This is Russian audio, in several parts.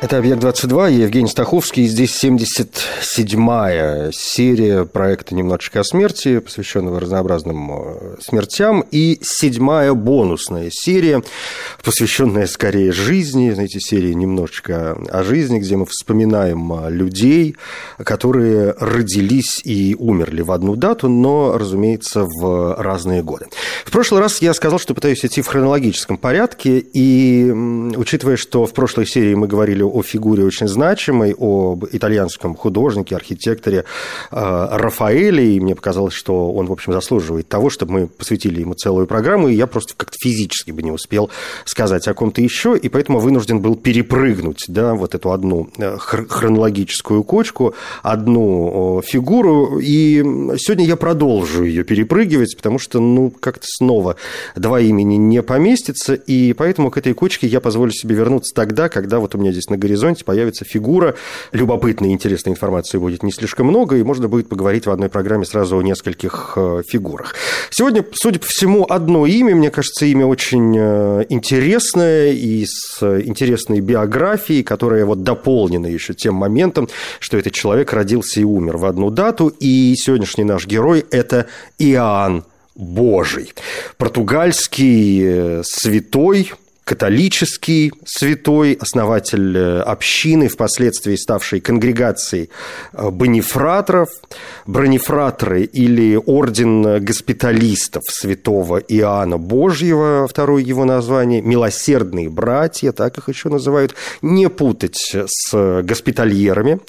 Это «Объект-22», я Евгений Стаховский, здесь 77-я серия проекта «Немножечко о смерти», посвященного разнообразным э, смертям, и седьмая бонусная серия, посвященная скорее жизни, знаете, серии «Немножечко о жизни», где мы вспоминаем э, людей, которые родились и умерли в одну дату, но, разумеется, в разные годы. В прошлый раз я сказал, что пытаюсь идти в хронологическом порядке, и учитывая, что в прошлой серии мы говорили о фигуре очень значимой, об итальянском художнике, архитекторе э, Рафаэле, и мне показалось, что он, в общем, заслуживает того, чтобы мы посвятили ему целую программу, и я просто как-то физически бы не успел сказать о ком-то еще, и поэтому вынужден был перепрыгнуть, да, вот эту одну э, хронологическую кочку, одну фигуру, и сегодня я продолжу ее перепрыгивать, потому что, ну, как-то снова два имени не поместится, и поэтому к этой кочке я позволю себе вернуться тогда, когда вот у меня здесь на горизонте появится фигура. Любопытной и интересной информации будет не слишком много, и можно будет поговорить в одной программе сразу о нескольких э, фигурах. Сегодня, судя по всему, одно имя, мне кажется, имя очень э, интересное и с интересной биографией, которая вот дополнена еще тем моментом, что этот человек родился и умер в одну дату, и сегодняшний наш герой – это Иоанн Божий. Португальский э, святой, католический святой, основатель э, общины, впоследствии ставшей конгрегацией э, бонифраторов, бронефраторы или орден госпиталистов святого Иоанна Божьего, второе его название, милосердные братья, так их еще называют, не путать с госпитальерами.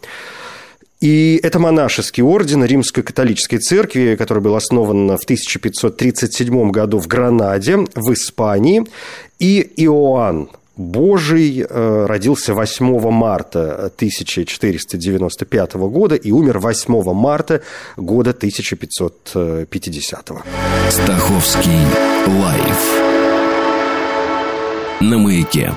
И это монашеский орден Римской католической церкви, который был основан в 1537 году в Гранаде, в Испании. И Иоанн Божий э, родился 8 марта 1495 года и умер 8 марта года 1550. Стаховский лайф на маяке.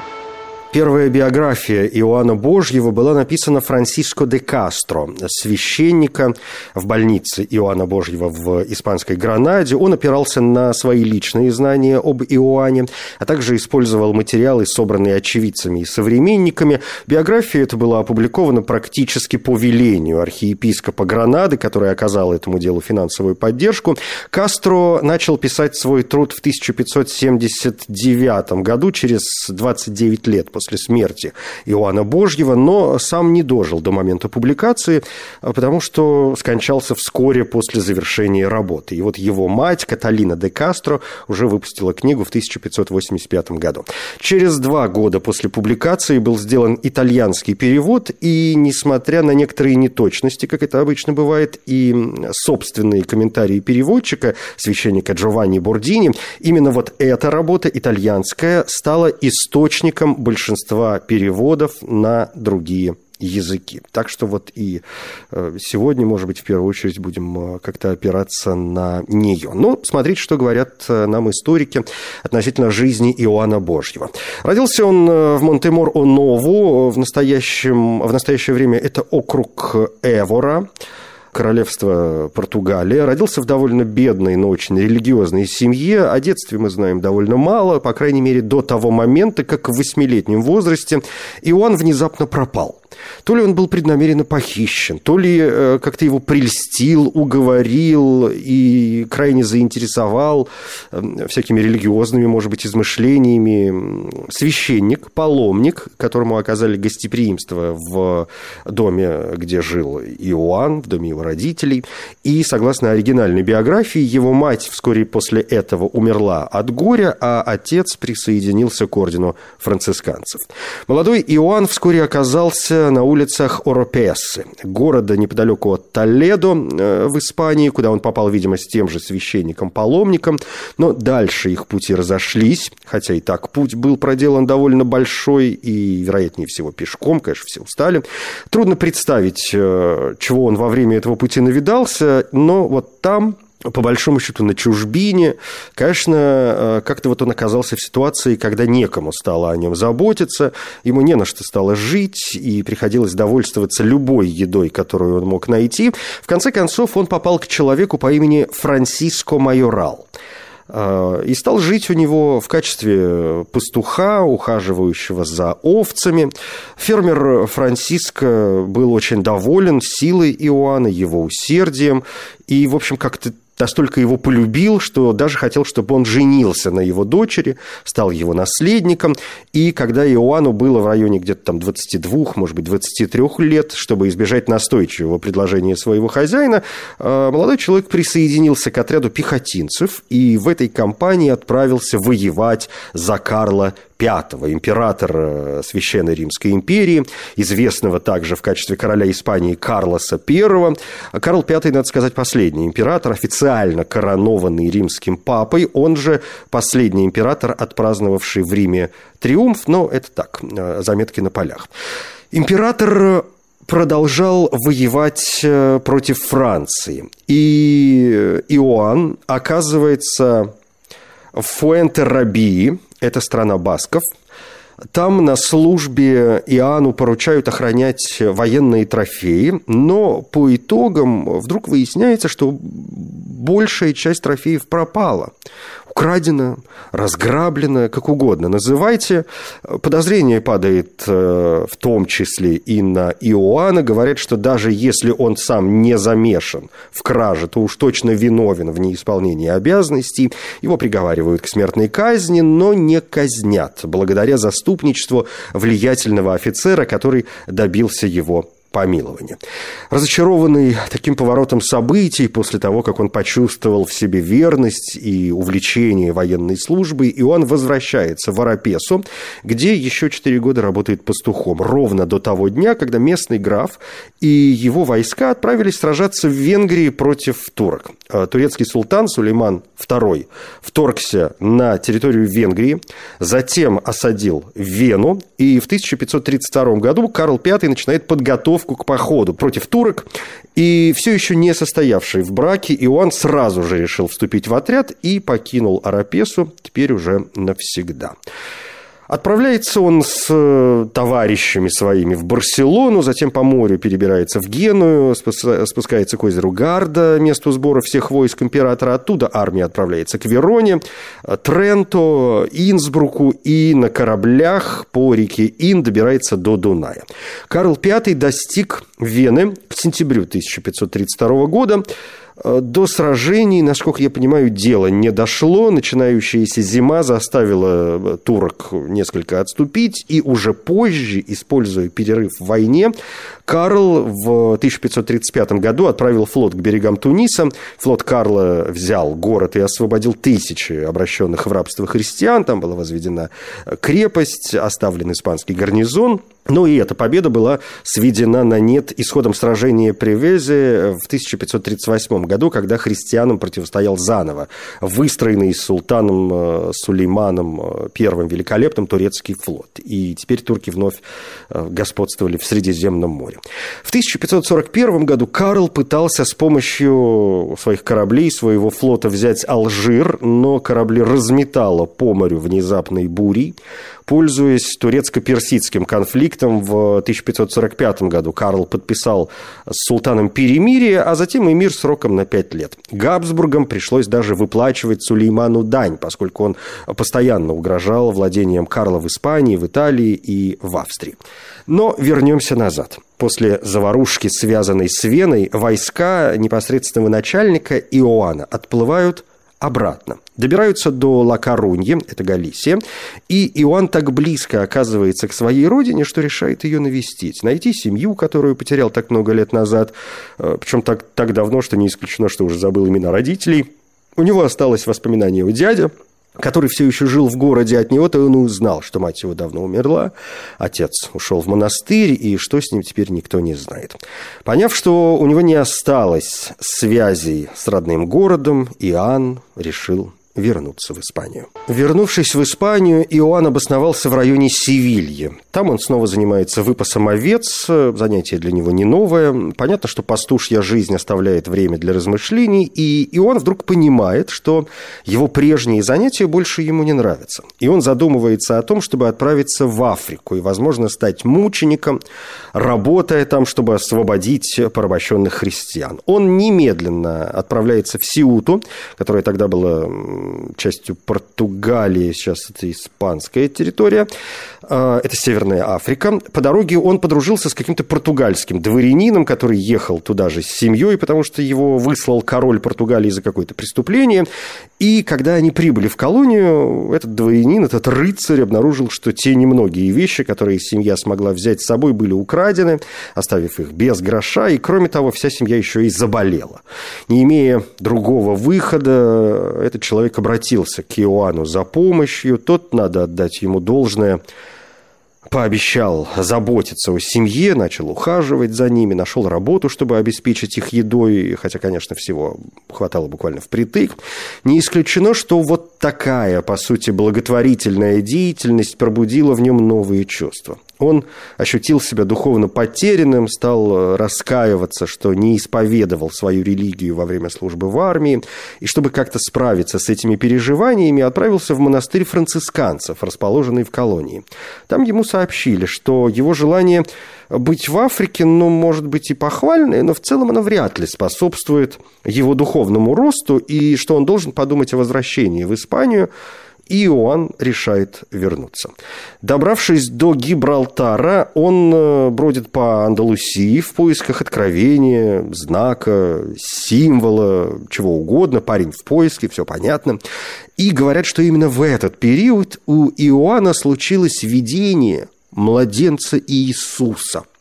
Первая биография Иоанна Божьего была написана Франсиско де Кастро, священника в больнице Иоанна Божьего в испанской Гранаде. Он опирался на свои личные знания об Иоанне, а также использовал материалы, собранные очевидцами и современниками. Биография эта была опубликована практически по велению архиепископа Гранады, который оказал этому делу финансовую поддержку. Кастро начал писать свой труд в 1579 году, через 29 лет после после смерти Иоанна Божьего, но сам не дожил до момента публикации, потому что скончался вскоре после завершения работы. И вот его мать, Каталина де Кастро, уже выпустила книгу в 1585 году. Через два года после публикации был сделан итальянский перевод, и, несмотря на некоторые неточности, как это обычно бывает, и собственные комментарии переводчика, священника Джованни Бордини, именно вот эта работа итальянская стала источником большинства большинства переводов на другие языки. Так что вот и э, сегодня, может быть, в первую очередь будем э, как-то опираться на нее. Но смотрите, что говорят э, нам историки относительно жизни Иоанна Божьего. Родился он в Монтемор-Онову, в, настоящем, в настоящее время это округ Эвора, королевства Португалия. Родился в довольно бедной, но очень религиозной семье. О детстве мы знаем довольно мало, по крайней мере, до того момента, как в восьмилетнем возрасте Иоанн внезапно пропал. То ли он был преднамеренно похищен, то ли э, как-то его прельстил, уговорил и крайне заинтересовал э, всякими религиозными, может быть, измышлениями священник, паломник, которому оказали гостеприимство в доме, где жил Иоанн, в доме его родителей. И, согласно оригинальной биографии, его мать вскоре после этого умерла от горя, а отец присоединился к ордену францисканцев. Молодой Иоанн вскоре оказался на улицах Оропессы, города неподалеку от Толедо э, в Испании, куда он попал, видимо, с тем же священником-паломником. Но дальше их пути разошлись, хотя и так путь был проделан довольно большой и, вероятнее всего, пешком, конечно, все устали. Трудно представить, э, чего он во время этого пути навидался, но вот там по большому счету на чужбине. Конечно, э, как-то вот он оказался в ситуации, когда некому стало о нем заботиться, ему не на что стало жить, и приходилось довольствоваться любой едой, которую он мог найти. В конце концов, он попал к человеку по имени Франсиско Майорал э, и стал жить у него в качестве пастуха, ухаживающего за овцами. Фермер Франциско был очень доволен силой Иоанна, его усердием, и, в общем, как-то настолько его полюбил, что даже хотел, чтобы он женился на его дочери, стал его наследником. И когда Иоанну было в районе где-то там 22, может быть, 23 лет, чтобы избежать настойчивого предложения своего хозяина, э, молодой человек присоединился к отряду пехотинцев и в этой кампании отправился воевать за Карла V, императора э, Священной Римской империи, известного также в качестве короля Испании Карлоса I. Карл V, надо сказать, последний император, официально коронованный римским папой, он же последний император, отпраздновавший в Риме триумф, но это так, э, заметки на полях. Император продолжал воевать э, против Франции. И Иоанн оказывается в Фуэнте-Рабии, это страна басков. Там на службе Иоанну поручают охранять военные трофеи, но по итогам вдруг выясняется, что большая часть трофеев пропала украдено, разграблено, как угодно называйте. Подозрение падает э, в том числе и на Иоанна. Говорят, что даже если он сам не замешан в краже, то уж точно виновен в неисполнении обязанностей. Его приговаривают к смертной казни, но не казнят, благодаря заступничеству влиятельного офицера, который добился его помилования. Разочарованный таким поворотом событий, после того, как он почувствовал в себе верность и увлечение военной службой, и он возвращается в Арапесу, где еще четыре года работает пастухом, ровно до того дня, когда местный граф и его войска отправились сражаться в Венгрии против турок. А турецкий султан Сулейман II вторгся на территорию Венгрии, затем осадил Вену, и в 1532 году Карл V начинает подготовку подготовку к походу против турок. И все еще не состоявший в браке, Иоанн сразу же решил вступить в отряд и покинул Арапесу, теперь уже навсегда. Отправляется он с э, товарищами своими в Барселону, затем по морю перебирается в Геную, спускается к озеру Гарда, месту сбора всех войск императора. Оттуда армия отправляется к Вероне, э, Тренто, Инсбруку и на кораблях по реке Ин добирается до Дуная. Карл V достиг Вены к сентябрю 1532 года. Э, до сражений, насколько я понимаю, дело не дошло. Начинающаяся зима заставила э, турок несколько отступить, и уже позже, используя перерыв в войне, Карл в 1535 году отправил флот к берегам Туниса. Флот Карла взял город и освободил тысячи обращенных в рабство христиан. Там была возведена крепость, оставлен испанский гарнизон. Ну и эта победа была сведена на нет исходом сражения при Везе в 1538 году, когда христианам противостоял заново выстроенный султаном э, Сулейманом э, первым великолепным турецкий флот. И теперь турки вновь э, господствовали в Средиземном море. В 1541 году Карл пытался с помощью своих кораблей, своего флота взять Алжир, но корабли разметало по морю внезапной бурей. Пользуясь турецко-персидским конфликтом, в 1545 году Карл подписал с султаном перемирие, а затем и мир сроком на пять лет. Габсбургам пришлось даже выплачивать Сулейману дань, поскольку он постоянно угрожал владением Карла в Испании, в Италии и в Австрии. Но вернемся назад. После заварушки, связанной с Веной, войска непосредственного начальника Иоанна отплывают обратно. Добираются до Ла-Коруньи, это Галисия, и Иоанн так близко оказывается к своей родине, что решает ее навестить, найти семью, которую потерял так много лет назад, э, причем так, так давно, что не исключено, что уже забыл имена родителей. У него осталось воспоминание о дяде, который все еще жил в городе, от него-то он узнал, что мать его давно умерла, отец ушел в монастырь, и что с ним теперь никто не знает. Поняв, что у него не осталось связей с родным городом, Иоанн решил вернуться в Испанию. Вернувшись в Испанию, Иоанн обосновался в районе Севильи. Там он снова занимается выпасом овец, занятие для него не новое. Понятно, что пастушья жизнь оставляет время для размышлений, и Иоанн вдруг понимает, что его прежние занятия больше ему не нравятся. И он задумывается о том, чтобы отправиться в Африку и, возможно, стать мучеником, работая там, чтобы освободить порабощенных христиан. Он немедленно отправляется в Сиуту, которая тогда была частью Португалии, сейчас это испанская территория, а, это Северная Африка. По дороге он подружился с каким-то португальским дворянином, который ехал туда же с семьей, потому что его выслал король Португалии за какое-то преступление. И когда они прибыли в колонию, этот дворянин, этот рыцарь обнаружил, что те немногие вещи, которые семья смогла взять с собой, были украдены, оставив их без гроша, и кроме того, вся семья еще и заболела. Не имея другого выхода, этот человек обратился к Иоанну за помощью, тот, надо отдать ему должное, пообещал заботиться о семье, начал ухаживать за ними, нашел работу, чтобы обеспечить их едой, хотя, конечно, всего хватало буквально впритык. Не исключено, что вот такая, по сути, благотворительная деятельность пробудила в нем новые чувства. Он ощутил себя духовно потерянным, стал э, раскаиваться, что не исповедовал свою религию во время службы в армии, и чтобы как-то справиться с этими переживаниями, отправился в монастырь францисканцев, расположенный в колонии. Там ему сообщили, что его желание быть в Африке, ну, может быть и похвальное, но в целом оно вряд ли способствует его духовному росту, и что он должен подумать о возвращении в Испанию, и Иоанн решает вернуться. Добравшись до Гибралтара, он э, бродит по Андалусии в поисках откровения, знака, символа, чего угодно. Парень в поиске, все понятно. И говорят, что именно в этот период у Иоанна случилось видение младенца Иисуса –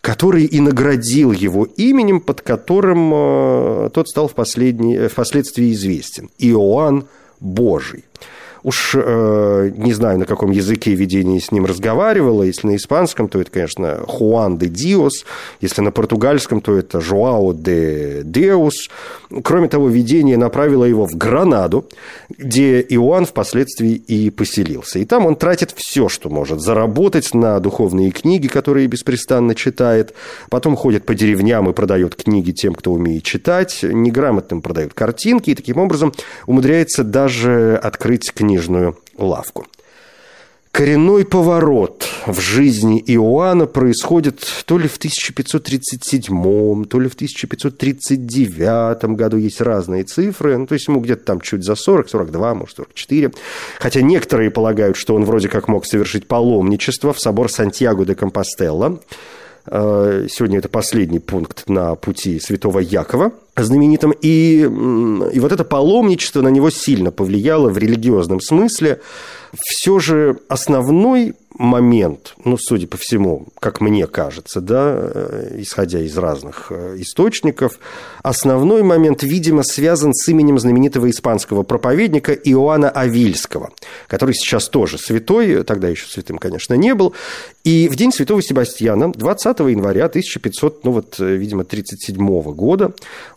который и наградил его именем, под которым э, тот стал впоследствии известен. Иоанн Божий. Уж э, не знаю, на каком языке видение с ним разговаривало. Если на испанском, то это, конечно, Хуан де Диос. Если на португальском, то это Жуао де Деус. Кроме того, видение направило его в Гранаду, где Иоанн впоследствии и поселился. И там он тратит все, что может заработать на духовные книги, которые беспрестанно читает. Потом ходит по деревням и продает книги тем, кто умеет читать. Неграмотным продает картинки. И таким образом умудряется даже открыть книгу книжную лавку. Коренной поворот в жизни Иоанна происходит то ли в 1537, то ли в 1539 году, есть разные цифры, ну, то есть ему где-то там чуть за 40, 42, может, 44. Хотя некоторые полагают, что он вроде как мог совершить паломничество в собор Сантьяго де Компостелло. Э, сегодня это последний пункт на пути святого Якова знаменитым. И, и вот это паломничество на него сильно повлияло в религиозном смысле. Все же основной момент, ну, судя по всему, как мне кажется, да, э, исходя из разных э, источников, основной момент, видимо, связан с именем знаменитого испанского проповедника Иоанна Авильского, который сейчас тоже святой, тогда еще святым, конечно, не был. И в день святого Себастьяна, 20 января 1500, ну вот, э, видимо, 37 года,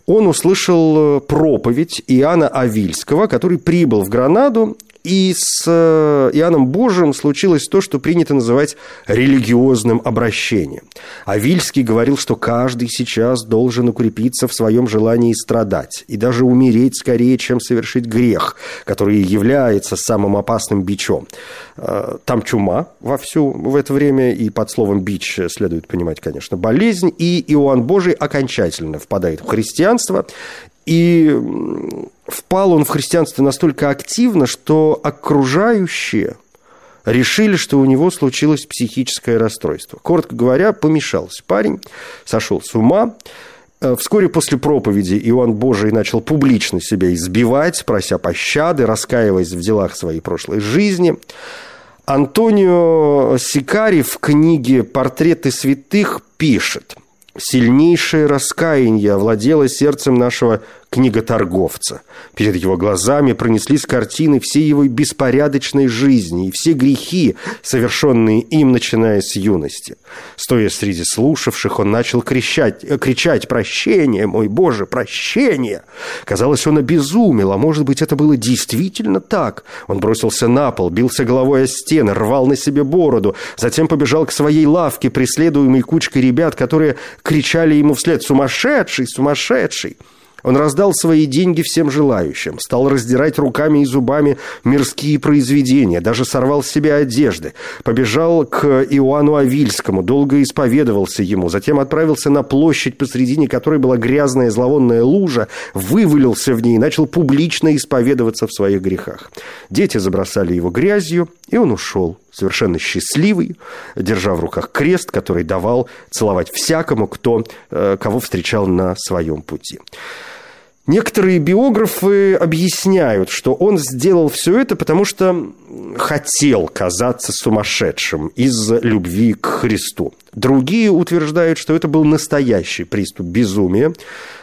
он услышал проповедь Иоанна Авильского, который прибыл в Гранаду и с э, Иоанном Божиим случилось то, что принято называть религиозным обращением. А Вильский говорил, что каждый сейчас должен укрепиться в своем желании страдать и даже умереть скорее, чем совершить грех, который является самым опасным бичом. Э, там чума вовсю в это время, и под словом «бич» следует понимать, конечно, болезнь, и Иоанн Божий окончательно впадает в христианство, и впал он в христианство настолько активно, что окружающие решили, что у него случилось психическое расстройство. Коротко говоря, помешался парень, сошел с ума. Э, вскоре после проповеди Иоанн Божий начал публично себя избивать, прося пощады, раскаиваясь в делах своей прошлой жизни. Антонио Сикари в книге «Портреты святых» пишет – Сильнейшее раскаяние овладело сердцем нашего книготорговца. Перед его глазами пронеслись картины всей его беспорядочной жизни и все грехи, совершенные им, начиная с юности. Стоя среди слушавших, он начал кричать, э, кричать «Прощение, мой Боже, прощение!» Казалось, он обезумел, а может быть, это было действительно так. Он бросился на пол, бился головой о стены, рвал на себе бороду, затем побежал к своей лавке, преследуемый кучкой ребят, которые кричали ему вслед «Сумасшедший! Сумасшедший!» Он раздал свои деньги всем желающим, стал раздирать руками и зубами мирские произведения, даже сорвал с себя одежды, побежал к Иоанну Авильскому, долго исповедовался ему, затем отправился на площадь, посредине которой была грязная зловонная лужа, вывалился в ней и начал публично исповедоваться в своих грехах. Дети забросали его грязью, и он ушел, совершенно счастливый, держа в руках крест, который давал целовать всякому, кто, э, кого встречал на своем пути. Некоторые биографы объясняют, что он сделал все это, потому что хотел казаться сумасшедшим из любви к Христу. Другие утверждают, что это был настоящий приступ безумия.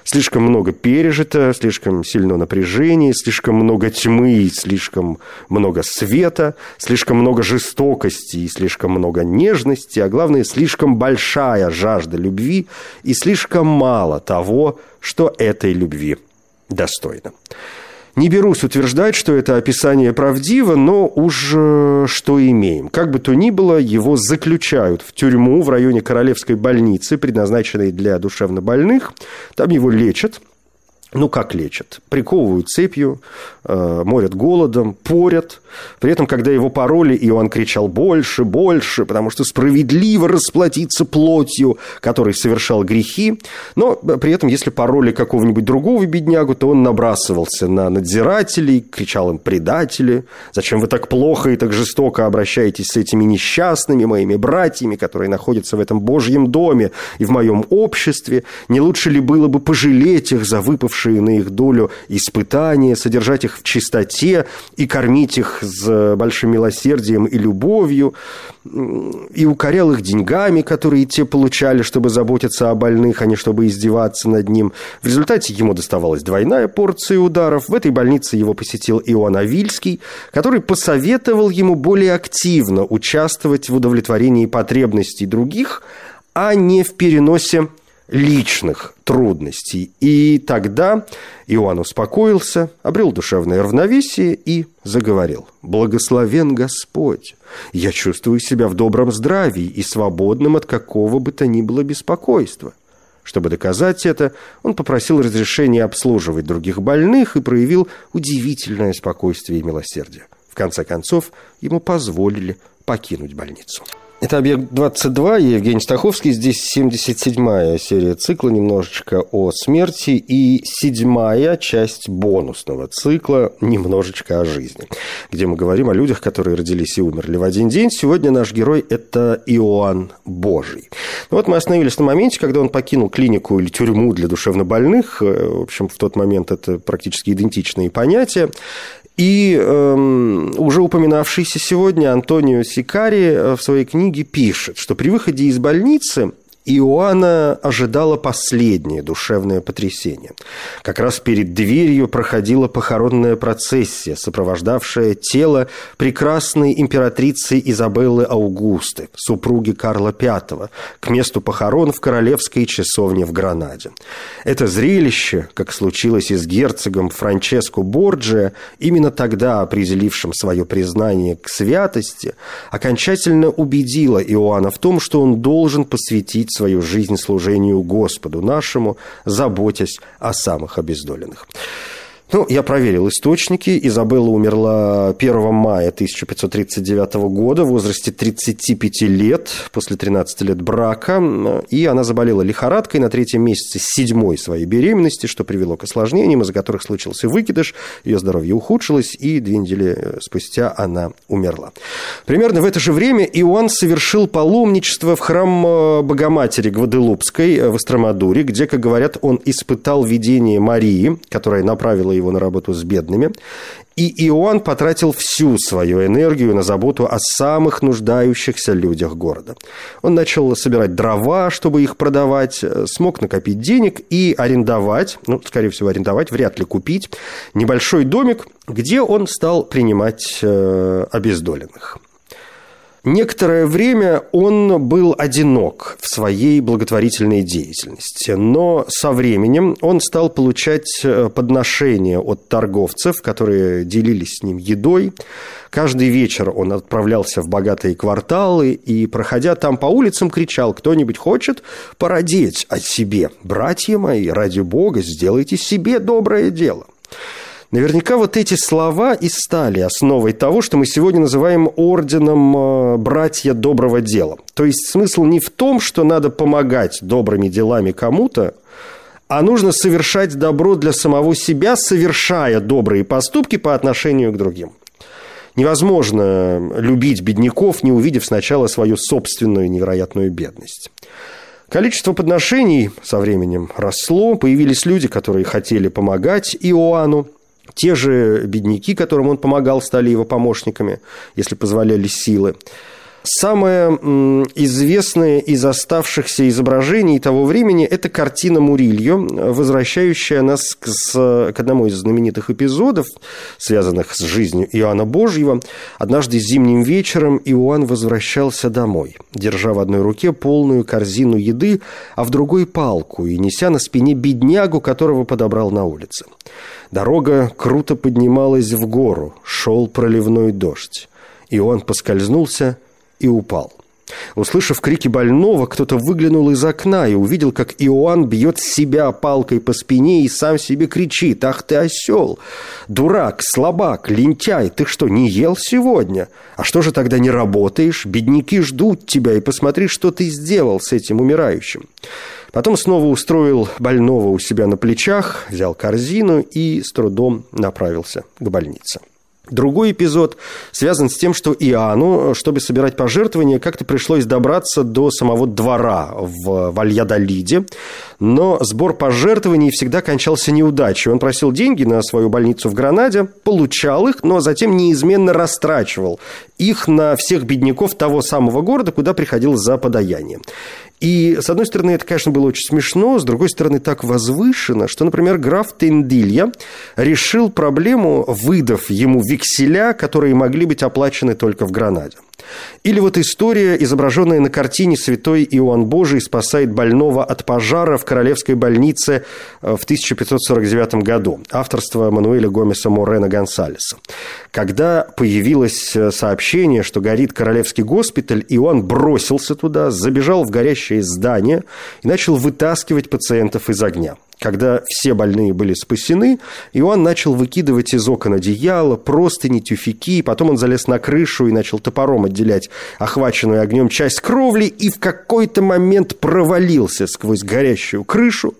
Слишком много пережито, слишком сильно напряжение, слишком много тьмы, слишком много света, слишком много жестокости и слишком много нежности, а главное, слишком большая жажда любви и слишком мало того, что этой любви достойно. Не берусь утверждать, что это описание правдиво, но уж э, что имеем. Как бы то ни было, его заключают в тюрьму в районе Королевской больницы, предназначенной для душевнобольных. Там его лечат – ну, как лечат? Приковывают цепью, э, морят голодом, порят. При этом, когда его пороли, Иоанн кричал «больше, больше», потому что справедливо расплатиться плотью, который совершал грехи. Но при этом, если пороли какого-нибудь другого беднягу, то он набрасывался на надзирателей, кричал им «предатели», «зачем вы так плохо и так жестоко обращаетесь с этими несчастными моими братьями, которые находятся в этом Божьем доме и в моем обществе? Не лучше ли было бы пожалеть их за выпавшие выпавшие на их долю испытания, содержать их в чистоте и кормить их с большим милосердием и любовью, и укорял их деньгами, которые те получали, чтобы заботиться о больных, а не чтобы издеваться над ним. В результате ему доставалась двойная порция ударов. В этой больнице его посетил Иоанн Авильский, который посоветовал ему более активно участвовать в удовлетворении потребностей других, а не в переносе личных трудностей. И тогда Иоанн успокоился, обрел душевное равновесие и заговорил. «Благословен Господь! Я чувствую себя в добром здравии и свободным от какого бы то ни было беспокойства». Чтобы доказать это, он попросил разрешения обслуживать других больных и проявил удивительное спокойствие и милосердие. В конце концов, ему позволили покинуть больницу. Это «Объект-22», я Евгений Стаховский. Здесь 77-я серия цикла, немножечко о смерти, и седьмая часть бонусного цикла «Немножечко о жизни», где мы говорим о людях, которые родились и умерли в один день. Сегодня наш герой – это Иоанн Божий. Ну вот мы остановились на моменте, когда он покинул клинику или тюрьму для душевнобольных. Э, в общем, в тот момент это практически идентичные понятия. И эм, уже упоминавшийся сегодня Антонио Сикари э, в своей книге пишет, что при выходе из больницы Иоанна ожидало последнее душевное потрясение. Как раз перед дверью проходила похоронная процессия, сопровождавшая тело прекрасной императрицы Изабеллы Аугусты, супруги Карла V, к месту похорон в королевской часовне в Гранаде. Это зрелище, как случилось и с герцогом Франческо Борджиа, именно тогда определившим свое признание к святости, окончательно убедило Иоанна в том, что он должен посвятить свою жизнь служению Господу нашему, заботясь о самых обездоленных. Ну, я проверил источники. Изабелла умерла 1 мая 1539 года в возрасте 35 лет, после 13 лет брака. И она заболела лихорадкой на третьем месяце седьмой своей беременности, что привело к осложнениям, из-за которых случился выкидыш. Ее здоровье ухудшилось, и две недели спустя она умерла. Примерно в это же время Иоанн совершил паломничество в храм э, Богоматери Гваделупской э, в Астромадуре, где, как говорят, он испытал видение Марии, которая направила его на работу с бедными. и Иоанн потратил всю свою энергию на заботу о самых нуждающихся людях города. Он начал собирать дрова, чтобы их продавать, смог накопить денег и арендовать, ну, скорее всего, арендовать, вряд ли купить, небольшой домик, где он стал принимать э, обездоленных. Некоторое время он был одинок в своей благотворительной деятельности, но со временем он стал получать э, подношения от торговцев, которые делились с ним едой. Каждый вечер он отправлялся в богатые кварталы и, проходя там по улицам, кричал «Кто-нибудь хочет породеть о себе? Братья мои, ради Бога, сделайте себе доброе дело». Наверняка вот эти слова и стали основой того, что мы сегодня называем орденом э, «братья доброго дела». То есть смысл не в том, что надо помогать добрыми делами кому-то, а нужно совершать добро для самого себя, совершая добрые поступки по отношению к другим. Невозможно любить бедняков, не увидев сначала свою собственную невероятную бедность. Количество подношений со временем росло, появились люди, которые хотели помогать Иоанну, те же бедняки, которым он помогал, стали его помощниками, если позволяли силы. Самое известное из оставшихся изображений того времени – это картина Мурильо, возвращающая нас к, с, к одному из знаменитых эпизодов, связанных с жизнью Иоанна Божьего. Однажды зимним вечером Иоанн возвращался домой, держа в одной руке полную корзину еды, а в другой – палку, и неся на спине беднягу, которого подобрал на улице. Дорога круто поднималась в гору, шел проливной дождь. И он поскользнулся и упал. Услышав крики больного, кто-то выглянул из окна и увидел, как Иоанн бьет себя палкой по спине и сам себе кричит «Ах ты осел! Дурак, слабак, лентяй, ты что, не ел сегодня? А что же тогда не работаешь? Бедняки ждут тебя, и посмотри, что ты сделал с этим умирающим». Потом снова устроил больного у себя на плечах, взял корзину и с трудом направился к больнице. Другой эпизод связан с тем, что Иоанну, чтобы собирать пожертвования, как-то пришлось добраться до самого двора в Вальядолиде, но сбор пожертвований всегда кончался неудачей. Он просил деньги на свою больницу в Гранаде, получал их, но затем неизменно растрачивал их на всех бедняков того самого города, куда приходил за подаянием. И, с одной стороны, это, конечно, было очень смешно, с другой стороны, так возвышенно, что, например, граф Тендилья решил проблему, выдав ему векселя, которые могли быть оплачены только в Гранаде. Или вот история, изображенная на картине «Святой Иоанн Божий спасает больного от пожара в Королевской больнице э, в 1549 году. Авторство Мануэля Гомеса Морена Гонсалеса. Когда появилось э, сообщение, что горит Королевский госпиталь, Иоанн бросился туда, забежал в горящее здание и начал вытаскивать пациентов из огня. Когда все больные были спасены, Иоанн начал выкидывать из окон одеяло, простыни, тюфяки, потом он залез на крышу и начал топором отделять охваченную огнем часть кровли и в какой-то момент провалился сквозь горящую крышу.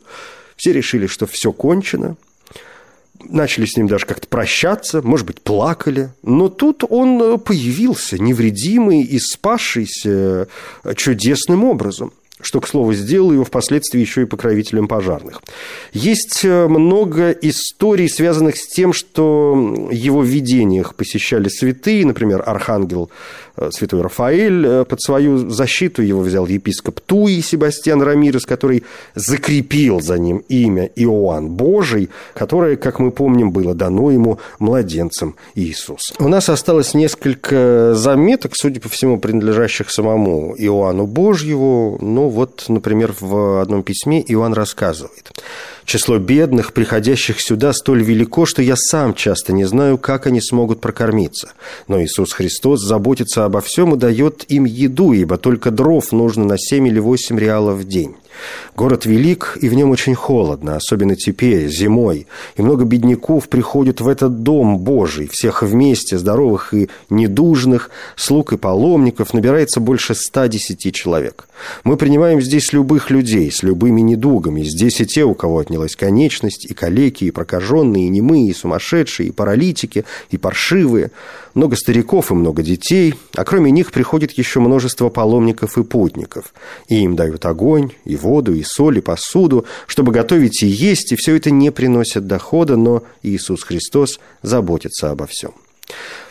Все решили, что все кончено, начали с ним даже как-то прощаться, может быть, плакали. Но тут он появился, невредимый и спасшийся чудесным образом что, к слову, сделал его впоследствии еще и покровителем пожарных. Есть э, много историй, связанных с тем, что его видениях посещали святые, например, архангел Э, святой Рафаэль э, под свою защиту его взял епископ Туи Себастьян Рамирес, который закрепил за ним имя Иоанн Божий, которое, как мы помним, было дано ему младенцем Иисуса. У нас осталось несколько заметок, судя по всему, принадлежащих самому Иоанну Божьему. Ну вот, например, в одном письме Иоанн рассказывает – Число бедных, приходящих сюда, столь велико, что я сам часто не знаю, как они смогут прокормиться. Но Иисус Христос заботится обо всем и дает им еду, ибо только дров нужно на семь или восемь реалов в день. Город велик, и в нем очень холодно, особенно теперь, зимой. И много бедняков приходят в этот дом Божий, всех вместе, здоровых и недужных, слуг и паломников, набирается больше 110 человек. Мы принимаем здесь любых людей, с любыми недугами, здесь и те, у кого отнял имелась конечность, и калеки, и прокаженные, и немые, и сумасшедшие, и паралитики, и паршивые, много стариков и много детей, а кроме них приходит еще множество паломников и путников, и им дают огонь, и воду, и соль, и посуду, чтобы готовить и есть, и все это не приносит дохода, но Иисус Христос заботится обо всем.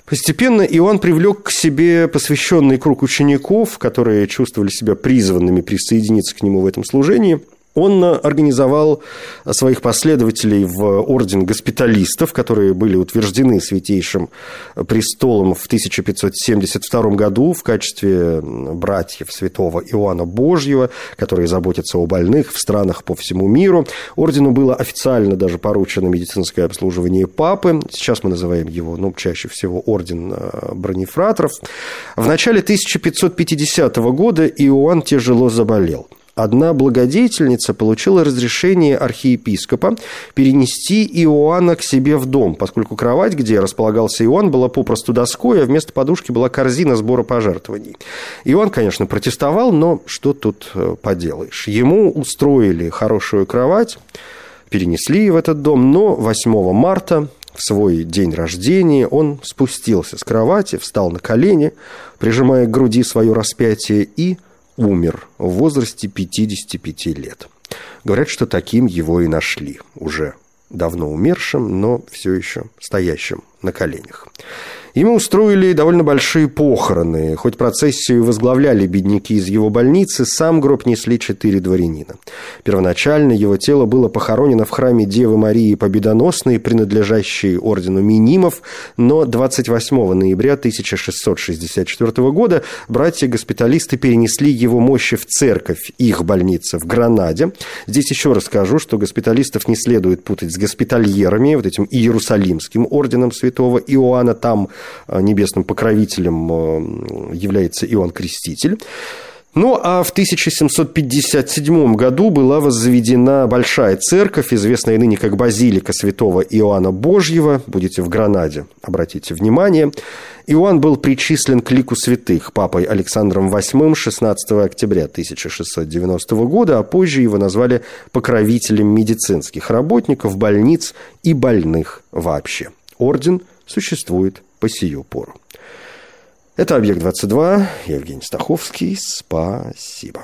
Постепенно Иоанн привлек к себе посвященный круг учеников, которые чувствовали себя призванными присоединиться к нему в этом служении – он организовал своих последователей в орден госпиталистов, которые были утверждены Святейшим престолом в 1572 году в качестве братьев святого Иоанна Божьего, которые заботятся о больных в странах по всему миру. Ордену было официально даже поручено медицинское обслуживание папы. Сейчас мы называем его, ну, чаще всего орден э, бронефраторов. В начале 1550 года Иоанн тяжело заболел одна благодетельница получила разрешение архиепископа перенести Иоанна к себе в дом, поскольку кровать, где располагался Иоанн, была попросту доской, а вместо подушки была корзина сбора пожертвований. Иоанн, конечно, протестовал, но что тут э, поделаешь. Ему устроили хорошую кровать, перенесли в этот дом, но 8 марта в свой день рождения он спустился с кровати, встал на колени, прижимая к груди свое распятие и умер в возрасте 55 лет. Говорят, что таким его и нашли, уже давно умершим, но все еще стоящим на коленях. Ему устроили довольно большие похороны. Хоть процессию возглавляли бедняки из его больницы, сам гроб несли четыре дворянина. Первоначально его тело было похоронено в храме Девы Марии Победоносной, принадлежащей ордену Минимов, но 28 ноября 1664 года братья-госпиталисты перенесли его мощи в церковь их больницы в Гранаде. Здесь еще расскажу, что госпиталистов не следует путать с госпитальерами, вот этим Иерусалимским орденом святого Иоанна. Там небесным покровителем э, является Иоанн Креститель. Ну, а в 1757 году была возведена большая церковь, известная ныне как Базилика святого Иоанна Божьего. Будете в Гранаде, обратите внимание. Иоанн был причислен к лику святых папой Александром VIII 16 октября 1690 года, а позже его назвали покровителем медицинских работников, больниц и больных вообще. Орден существует по сию пору. Это «Объект-22», Евгений Стаховский, спасибо.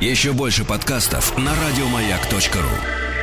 Еще больше подкастов на радиомаяк.ру